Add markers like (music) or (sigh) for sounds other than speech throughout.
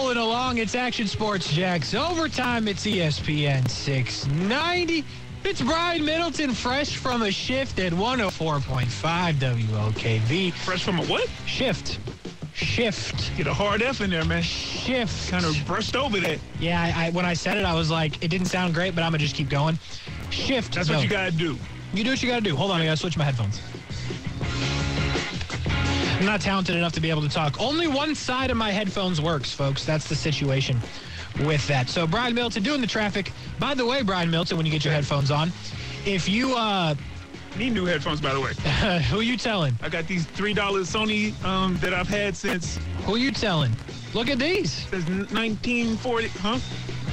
rolling along. It's Action Sports Jacks. Overtime, it's ESPN 690. It's Brian Middleton, fresh from a shift at 104.5 WOKV. Fresh from a what? Shift. Shift. Get a hard F in there, man. Shift. Kind of brushed over that. Yeah, I, I, when I said it, I was like, it didn't sound great, but I'm going to just keep going. Shift. That's No. what you gotta do. You do what you got to do. Hold on, I got to switch my headphones. I'm not talented enough to be able to talk. Only one side of my headphones works, folks. That's the situation with that. So, Brian Milton doing the traffic. By the way, Brian Milton, when you get your headphones on, if you, uh, Need new headphones, by the way. (laughs) who you telling? I got these three dollars Sony um, that I've had since Who you telling? Look at these. since 1940. Huh?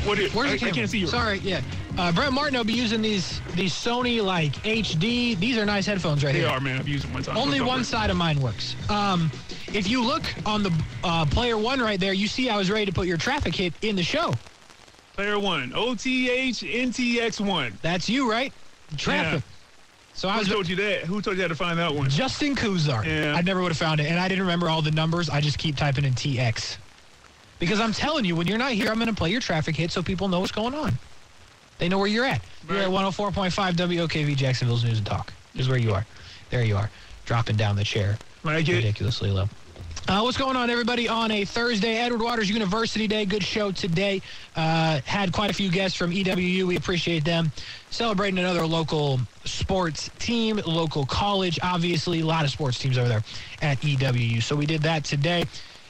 What is? Where's I, the camera? I can't see you. Sorry, yeah. Uh, Brett Martin will be using these these Sony like HD. These are nice headphones right They here. are, man. I've used them one time. Only one worry. side of mine works. Um, if you look on the uh, player one right there, you see I was ready to put your traffic hit in the show. Player one, O T H N T X one. That's you, right? Traffic. Yeah. So I Who was told you that? Who told you how to find that one? Justin Kuzar. Yeah. I never would have found it, and I didn't remember all the numbers. I just keep typing in TX. Because I'm telling you, when you're not here, I'm going to play your traffic hit so people know what's going on. They know where you're at. You're at 104.5 WOKV Jacksonville's News and Talk. Is where you are. There you are, dropping down the chair Like ridiculously low. Uh, what's going on, everybody, on a Thursday? Edward Waters University Day. Good show today. Uh, had quite a few guests from EWU. We appreciate them. Celebrating another local sports team, local college. Obviously, a lot of sports teams over there at EWU. So we did that today.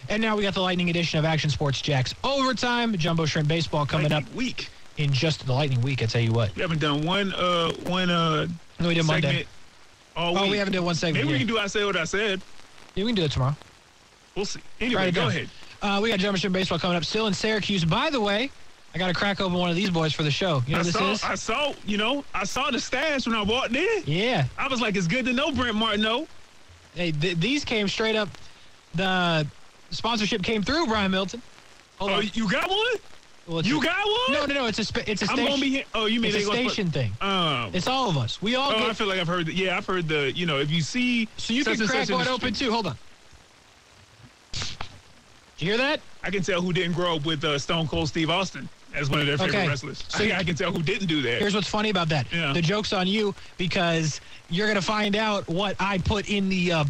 And now we got the Lightning edition of Action Sports Jacks Overtime. Jumbo Shrimp Baseball coming Like up week. In just the Lightning week, I tell you what. We haven't done one uh one uh No, we did segment Monday. all Oh, we haven't done one segment Maybe we can do I said what I said. Yeah, we can do it tomorrow. We'll see. Anyway, go down. ahead. Uh, we got Shrimp Baseball coming up still in Syracuse. By the way, I got to crack open one of these boys for the show. You know I this saw, is? I saw, you know, I saw the stash when I walked in. yeah. I was like, it's good to know Brent Martineau. Hey, th- these came straight up. The sponsorship came through, Brian Milton. Hold Oh, on. you got one? Well, You a- got one? No, no, no. It's a spa- it's a I'm station. gonna be here. Oh, you mean it's a put- station thing. Um, It's all of us. We all oh, I feel like I've heard. The, yeah, I've heard the. You know, if you see. So you can crack one open too. Hold on. Did you hear that? I can tell who didn't grow up with uh, Stone Cold Steve Austin as one of their favorite Okay. wrestlers. So I, I can tell who didn't do that. Here's what's funny about that. Yeah. The joke's on you because you're gonna find out what I put in the uh,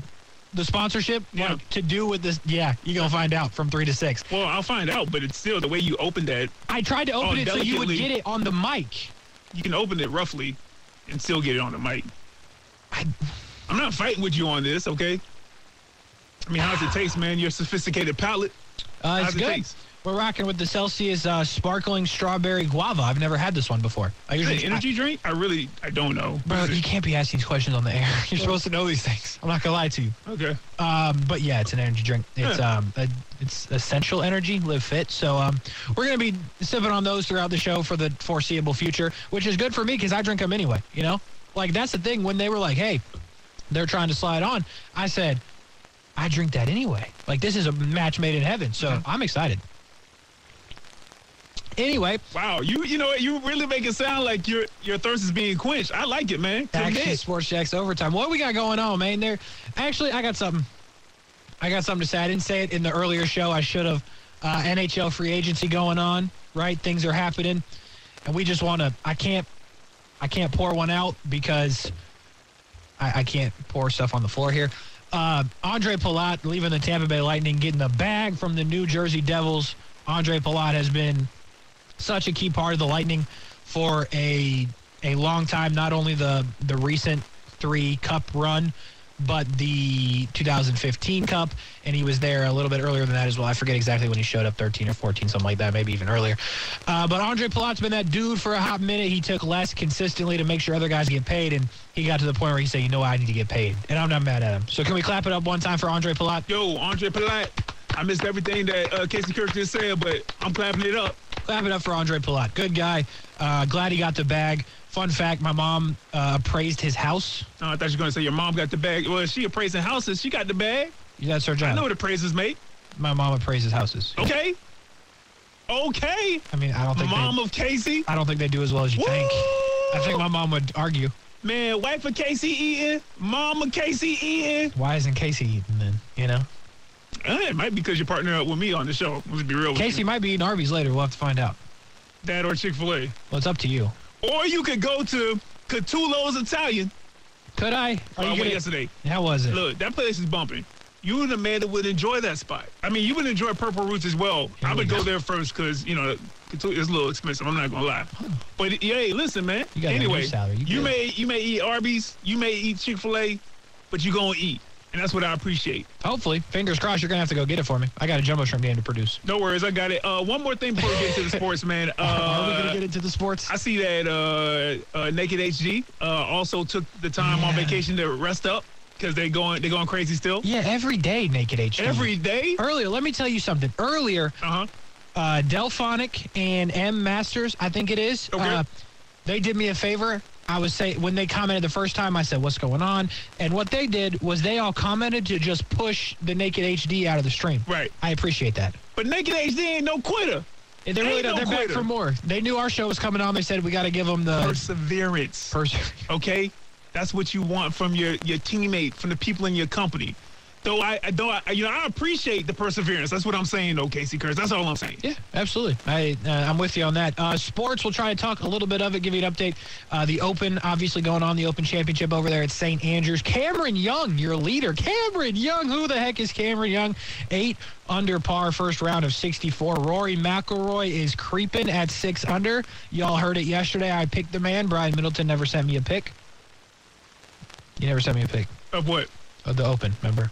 the sponsorship Yeah. like, to do with this. Yeah, you're gonna find out from three to six. Well, I'll find out, but it's still the way you open that. I tried to open Oh, it so you would get it on the mic. You can open it roughly, and still get it on the mic. I, I'm not fighting with you on this, okay? I mean, how's it taste, man? Your sophisticated palate. uh, it's How's it good. taste? We're rocking with the Celsius uh, sparkling strawberry guava. I've never had this one before. I Is it usually an energy drink? I really, I don't know. Bro, you can't be asking these questions on the air. (laughs) You're supposed to know these things. I'm not gonna lie to you. Okay. Um, but yeah, it's an energy drink. It's Yeah. um, a, it's essential energy, live fit. So um, we're gonna be sipping on those throughout the show for the foreseeable future, which is good for me because I drink them anyway. You know, like that's the thing. When they were like, "Hey, they're trying to slide on," I said, "I drink that anyway." Like this is a match made in heaven. So Mhm. I'm excited. Anyway, Wow, you you know? You really make it sound like your your thirst is being quenched. I like it, man. Action. Sports Jacks overtime. What we got going on, man? There, actually, I got something. I got something to say. I didn't say it in the earlier show. I should have. Uh, NHL free agency going on, right? Things are happening, and we just want to. I can't. I can't pour one out because I, I can't pour stuff on the floor here. Uh, Andre Palat leaving the Tampa Bay Lightning, getting the bag from the New Jersey Devils. Andre Palat has been such a key part of the Lightning for a a long time. Not only the the recent three cup run, but the 2015 Cup, and he was there a little bit earlier than that as well. I forget exactly when he showed up, 13 or 14, something like that, maybe even earlier. Uh, but Andre Palat's been that dude for a hot minute. He took less consistently to make sure other guys get paid, and he got to the point where he said, "You know, what? I need to get paid," and I'm not mad at him. So can we clap it up one time for Andre Palat? Yo, Andre Palat. I missed everything that uh, Casey Kirk just said, but I'm clapping it up. Clap it up for Andre Palat. Good guy. Uh, glad he got the bag. Fun fact: My mom uh, appraised his house. Oh, I thought you were going to say your mom got the bag. Well, she appraising houses. She got the bag. That's her job. I know what appraisers make. My mom appraises houses. Okay. Okay. I mean, I don't think The Mom they, of Casey. I don't think they do as well as you think. I think my mom would argue. Man, wife of Casey Eaton, mom of Casey Eaton. Why isn't Casey eating then? You know, Eh, it might be because you partner up with me on the show. Let's be real with Casey you. might be eating Arby's later. We'll have to find out. That or Chick fil A. Well, it's up to you. Or you could go to Catullo's Italian. Could I? Are oh, I you went gonna, yesterday. How was it? Look, that place is bumping. You and Amanda would enjoy that spot. I mean, you would enjoy Purple Roots as well. Here I we would go go. there first because, you know, it's a little expensive. I'm not going to lie. But, hey, listen, man. You got anyway. You you, may you may eat Arby's, you may eat Chick fil A, but you're going to eat. And that's what I appreciate. Hopefully, fingers crossed. You're gonna have to go get it for me. I got a jumbo shrimp game to produce. No worries, I got it. Uh, one more thing before we get into the sports, man. Uh, (laughs) Are we gonna get into the sports? I see that uh, uh, Naked HD uh, also took the time on vacation to rest up because they going they going crazy still. yeah, every day, Naked HD. Every day. Earlier, let me tell you something. Earlier, Uh huh. uh, Delphonic and M Masters, I think it is. Okay. Uh, they did me a favor. I was say when they commented the first time, I said, "What's going on?" And what they did was they all commented to just push the Naked HD out of the stream. Right. I appreciate that. But Naked HD ain't no quitter. They really Ain't don't. no They're back for more. They knew our show was coming on. They said we got to give them the Perseverance. person. Okay, that's what you want from your your teammate, from the people in your company. Though I, though I, you know, I appreciate the perseverance. That's what I'm saying, though, Casey Kurtz. That's all I'm saying. Yeah, absolutely. I uh, I'm with you on that. Uh, sports, we'll try and talk a little bit of it, give you an update. Uh, the Open, obviously going on, the Open Championship over there at St. Andrews. Cameron Young, your leader. Cameron Young, who the heck is Cameron Young? Eight under par, first round of 64. Rory McIlroy is creeping at six under. Y'all heard it yesterday. I picked the man. Brian Middleton never sent me a pick. You never sent me a pick Of what? of the Open. Remember?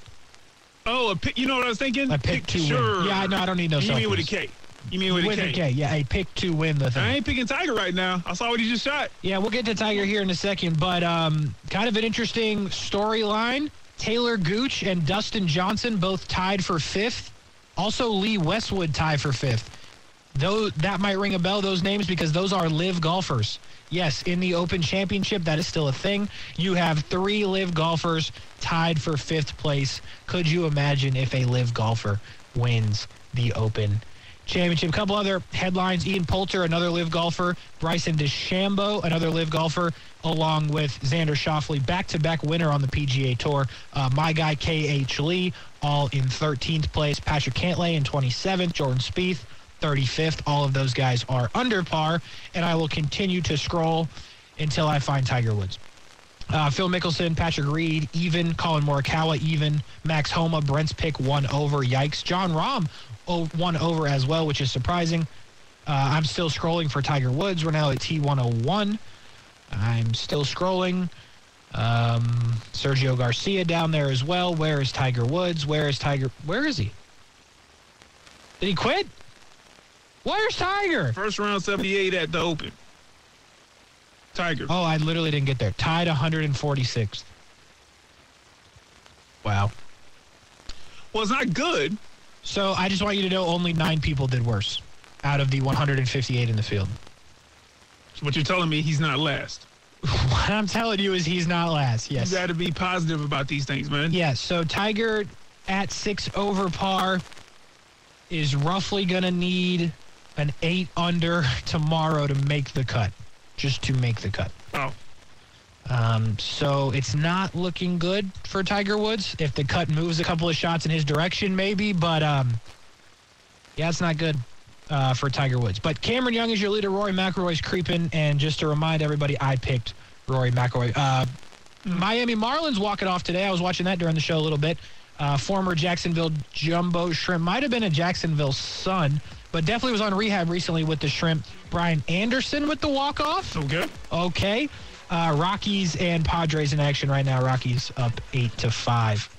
Oh, a pick, you know what I was thinking? I pick two. win. Sure. Yeah, I know. I don't need no. You mean with a K? You mean with, With a a K? K. Yeah, a pick to win the thing. I ain't picking Tiger right now. I saw what he just shot. Yeah, we'll get to Tiger here in a second, but um, kind of an interesting storyline. Talor Gooch and Dustin Johnson both tied for fifth. Also, Lee Westwood tied for fifth. Though that might ring a bell, those names, because those are LIV golfers. Yes, in the Open Championship, that is still a thing. You have three LIV golfers tied for fifth place. Could you imagine if a LIV golfer wins the Open Championship? A couple other headlines. Ian Poulter, another LIV golfer. Bryson DeChambeau, another LIV golfer, along with Xander Schauffele, back-to-back winner on the PGA Tour. Uh, my guy, K.H. Lee, all in 13th place. Patrick Cantlay in 27th. Jordan Spieth, 35th. All of those guys are under par, and I will continue to scroll until I find Tiger Woods. Uh, Phil Mickelson, Patrick Reed, even. Collin Morikawa, even. Max Homa, Brent's pick, one over. Yikes. Jon Rahm, one over as well, which is surprising. Uh, I'm still scrolling for Tiger Woods. We're now at T101. I'm still scrolling. Um, Sergio Garcia down there as well. Where is Tiger Woods? Where is Tiger? Where is he? Did he quit? Where's Tiger? First round 78 at the Open. Tiger. Oh, I literally didn't get there. Tied 146th. Wow. Well, it's not good. So I just want you to know only nine people did worse out of the 158 in the field. So what you're telling me, he's not last. (laughs) What I'm telling you is he's not last. Yes. You got to be positive about these things, man. Yes. So Tiger at six over par is roughly going to need an eight under tomorrow to make the cut, just to make the cut. Oh, Um, so it's not looking good for Tiger Woods. If the cut moves a couple of shots in his direction, maybe, but um, yeah, it's not good uh, for Tiger Woods. But Cameron Young is your leader. Rory McIlroy's creeping, and just to remind everybody, I picked Rory McIlroy. Uh, Miami Marlins walking off today. I was watching that during the show a little bit. Uh, former Jacksonville Jumbo Shrimp might have been a Jacksonville son, but definitely was on rehab recently with the Shrimp. Brian Anderson with the walk off. okay. Okay. Uh, Rockies and Padres in action right now. Rockies up eight to five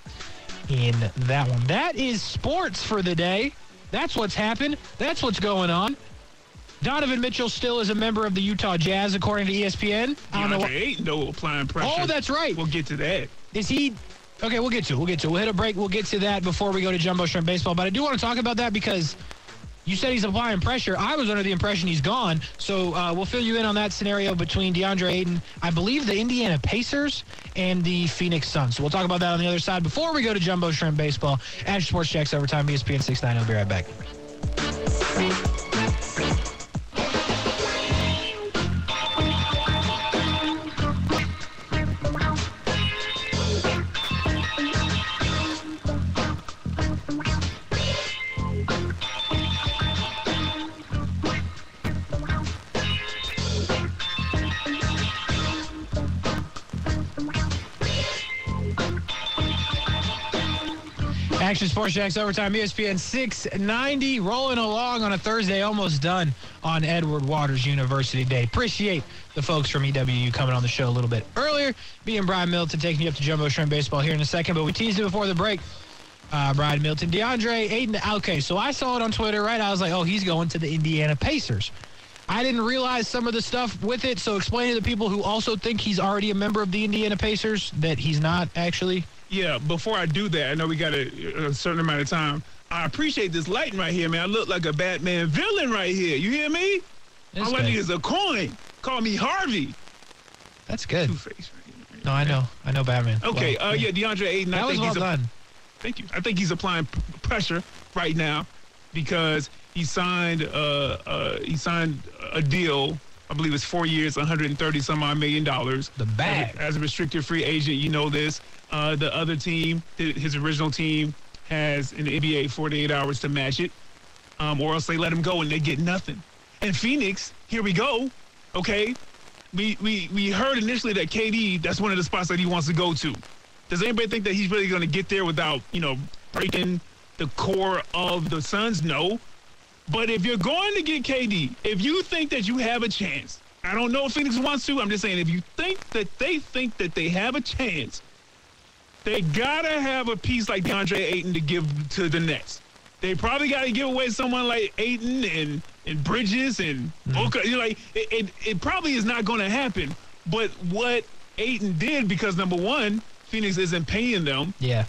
in that one. That is sports for the day. That's what's happened. That's what's going on. Donovan Mitchell still is a member of the Utah Jazz, according to ESPN. I don't know DeAndre ain't no applying pressure. oh, that's right. We'll get to that. Is he? Okay, we'll get to. We'll get to. We'll hit a break. We'll get to that before we go to Jumbo Shrimp Baseball. But I do want to talk about that because you said he's applying pressure. I was under the impression he's gone. So uh, we'll fill you in on that scenario between DeAndre Ayton, I believe the Indiana Pacers, and the Phoenix Suns. So we'll talk about that on the other side before we go to Jumbo Shrimp Baseball. Action Sports Jacks Overtime, ESPN 69. I'll be right back. Action Sports Jacks Overtime, ESPN 690, rolling along on a Thursday, almost done on Edward Waters University Day. Appreciate the folks from EWU coming on the show a little bit earlier. Me and Brian Milton taking you up to Jumbo Shrimp Baseball here in a second, but we teased it before the break. Uh, Brian Milton, DeAndre Ayton. Okay, so I saw it on Twitter, right? I was like, oh, he's going to the Indiana Pacers. I didn't realize some of the stuff with it, so explain to the people who also think he's already a member of the Indiana Pacers that he's not actually. Yeah, before I do that, I know we got a, a certain amount of time. I appreciate this lighting right here, man. I look like a Batman villain right here. You hear me? That's All I good. need is a coin. Call me Harvey. That's good. Two Face. No, I know. I know Batman. Okay, Well, uh, yeah, DeAndre Ayton. That I was think well he's a- done. Thank you. I think he's applying p- pressure right now because he signed uh, uh, he signed a deal. I believe it's four years, 130 some odd million dollars. The bag. As a, restricted free agent, you know this. Uh, the other team, his original team, has in the NBA 48 hours to match it, um, or else they let him go and they get nothing. And Phoenix, here we go. Okay, we we we heard initially that KD that's one of the spots that he wants to go to. Does anybody think that he's really going to get there without you know breaking the core of the Suns? No. But if you're going to get KD, if you think that you have a chance, I don't know if Phoenix wants to. I'm just saying, if you think that they think that they have a chance, they gotta have a piece like DeAndre Ayton to give to the Nets. They probably got to give away someone like Ayton and and Bridges and mm-hmm. Booker. You know, like it, it, it probably is not going to happen. But what Ayton did, because number one, Phoenix isn't paying them Yeah.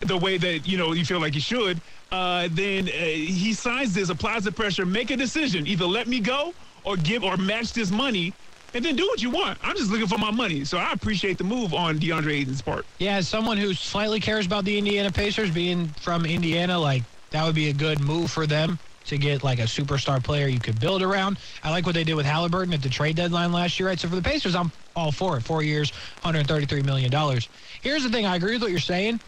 the way that you know you feel like you should, uh, then uh, he signs this, applies the pressure, make a decision, either let me go or give or match this money, and then do what you want. I'm just looking for my money, so I appreciate the move on DeAndre Ayton's part. Yeah, as someone who slightly cares about the Indiana Pacers being from Indiana, like that would be a good move for them to get like a superstar player you could build around. I like what they did with Haliburton at the trade deadline last year, right? So for the Pacers, I'm all for it. Four years, $133 million. Here's the thing I agree with what you're saying,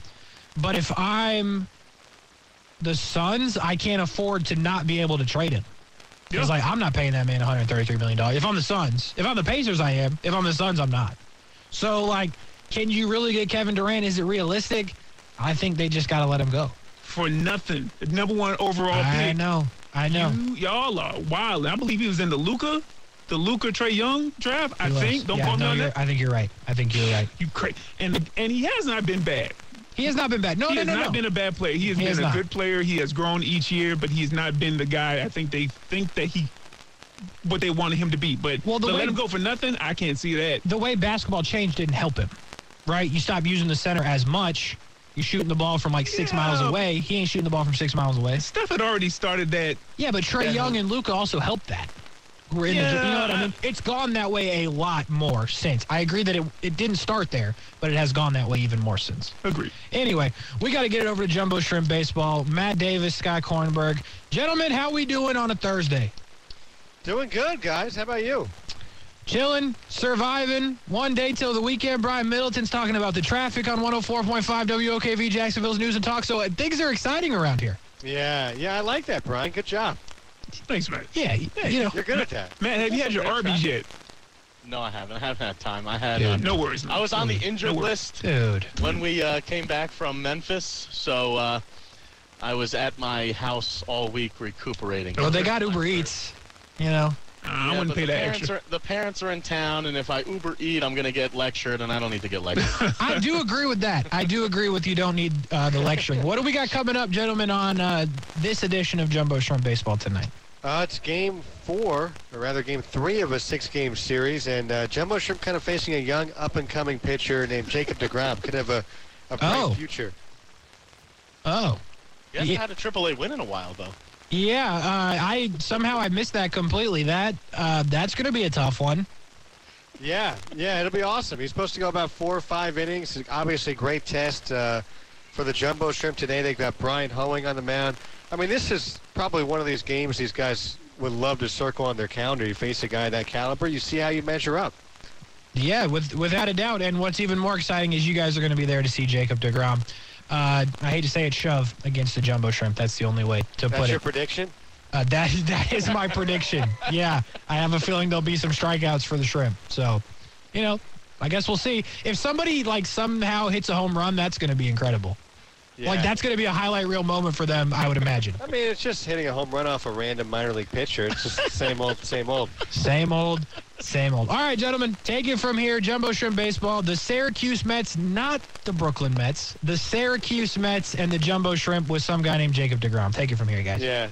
but if I'm the Suns, I can't afford to not be able to trade him. Because Yeah. like I'm not paying that man 133 million dollars. If I'm the Suns, if I'm the Pacers, I am. If I'm the Suns, I'm not. So like, can you really get Kevin Durant? Is it realistic? I think they just got to let him go. For nothing, number one overall I pick. know. I know. You, y'all are wild. I believe he was in the Luka, the Luka Trae Young draft. I was. think. Don't yeah, quote me on that. I think you're right. I think you're right. You crazy. And and he has not been bad. He has not been bad. No, He no, has no, not no. been a bad player. He has He been has a not. good player. He has grown each year, but he's not been the guy. I think they think that he, what they wanted him to be. But Well, the to way- let him go for nothing, I can't see that. the way basketball changed didn't help him, right? You stop using the center as much. You're shooting the ball from like six miles away. He ain't shooting the ball from six miles away. Steph had already started that. Yeah, but Trae Young and Luka also helped that. Who are in the, you know what I Yeah. mean? It's gone that way a lot more since. I agree that it, it didn't start there, but it has gone that way even more since. Agreed. Anyway, we got to get it over to Jumbo Shrimp Baseball. Matt Davis, Scott Kornberg. Gentlemen, how we doing on a Thursday? Doing good, guys. How about you? Chilling, surviving, one day till the weekend. Brian Middleton's talking about the traffic on 104.5 WOKV Jacksonville's News and Talk. So uh, things are exciting around here. Yeah, yeah, I like that, Brian. Good job. Thanks, man. Yeah, you know. You're good at that. Man, have you had your Arby's yet? No, I haven't. I haven't had time. I had. Dude, Uh, No worries. I was on the injured no list Dude. when we uh, came back from Memphis, so uh, I was at my house all week recuperating. Well, they got Uber Eats, you know. Uh, I Yeah, wouldn't but pay the that parents extra. Are, the parents are in town, and if I Uber eat, I'm gonna get lectured, and I don't need to get (laughs) lectured. I do agree with that. I do agree with you don't need uh, the lecturing. What do we got coming up, gentlemen, on uh, this edition of Jumbo Shrimp Baseball tonight? Uh, it's game four, or rather game three of a six-game series, and uh, Jumbo Shrimp kind of facing a young, up-and-coming pitcher named Jacob DeGrom. Could have a, a bright Oh. future. Oh, He hasn't Yeah. had a AAA win in a while, though. Yeah. Uh, I somehow I missed that completely. That uh, that's going to be a tough one. Yeah, yeah, it'll be awesome. He's supposed to go about four or five innings. Obviously, great test uh, for the Jumbo Shrimp today. They've got Bryan Hoeing on the mound. I mean, this is probably one of these games these guys would love to circle on their calendar. You face a guy of that caliber, you see how you measure up. Yeah, with without a doubt. And what's even more exciting is you guys are going to be there to see Jacob Degrom. Uh, I hate to say it, shove against the Jumbo Shrimp. That's the only way to That's put it. That's your prediction? Uh, that (laughs) that is my prediction. Yeah, I have a feeling there'll be some strikeouts for the Shrimp. So, you know, I guess we'll see. If somebody like somehow hits a home run, that's going to be incredible. Yeah. Like that's going to be a highlight reel moment for them, I would imagine. I mean, it's just hitting a home run off a random minor league pitcher. It's just the same old, same old. Same old, same old. All right, gentlemen, take it from here. Jumbo Shrimp Baseball. The Syracuse Mets, not the Brooklyn Mets. The Syracuse Mets and the Jumbo Shrimp with some guy named Jacob DeGrom. Take it from here, guys. Yeah,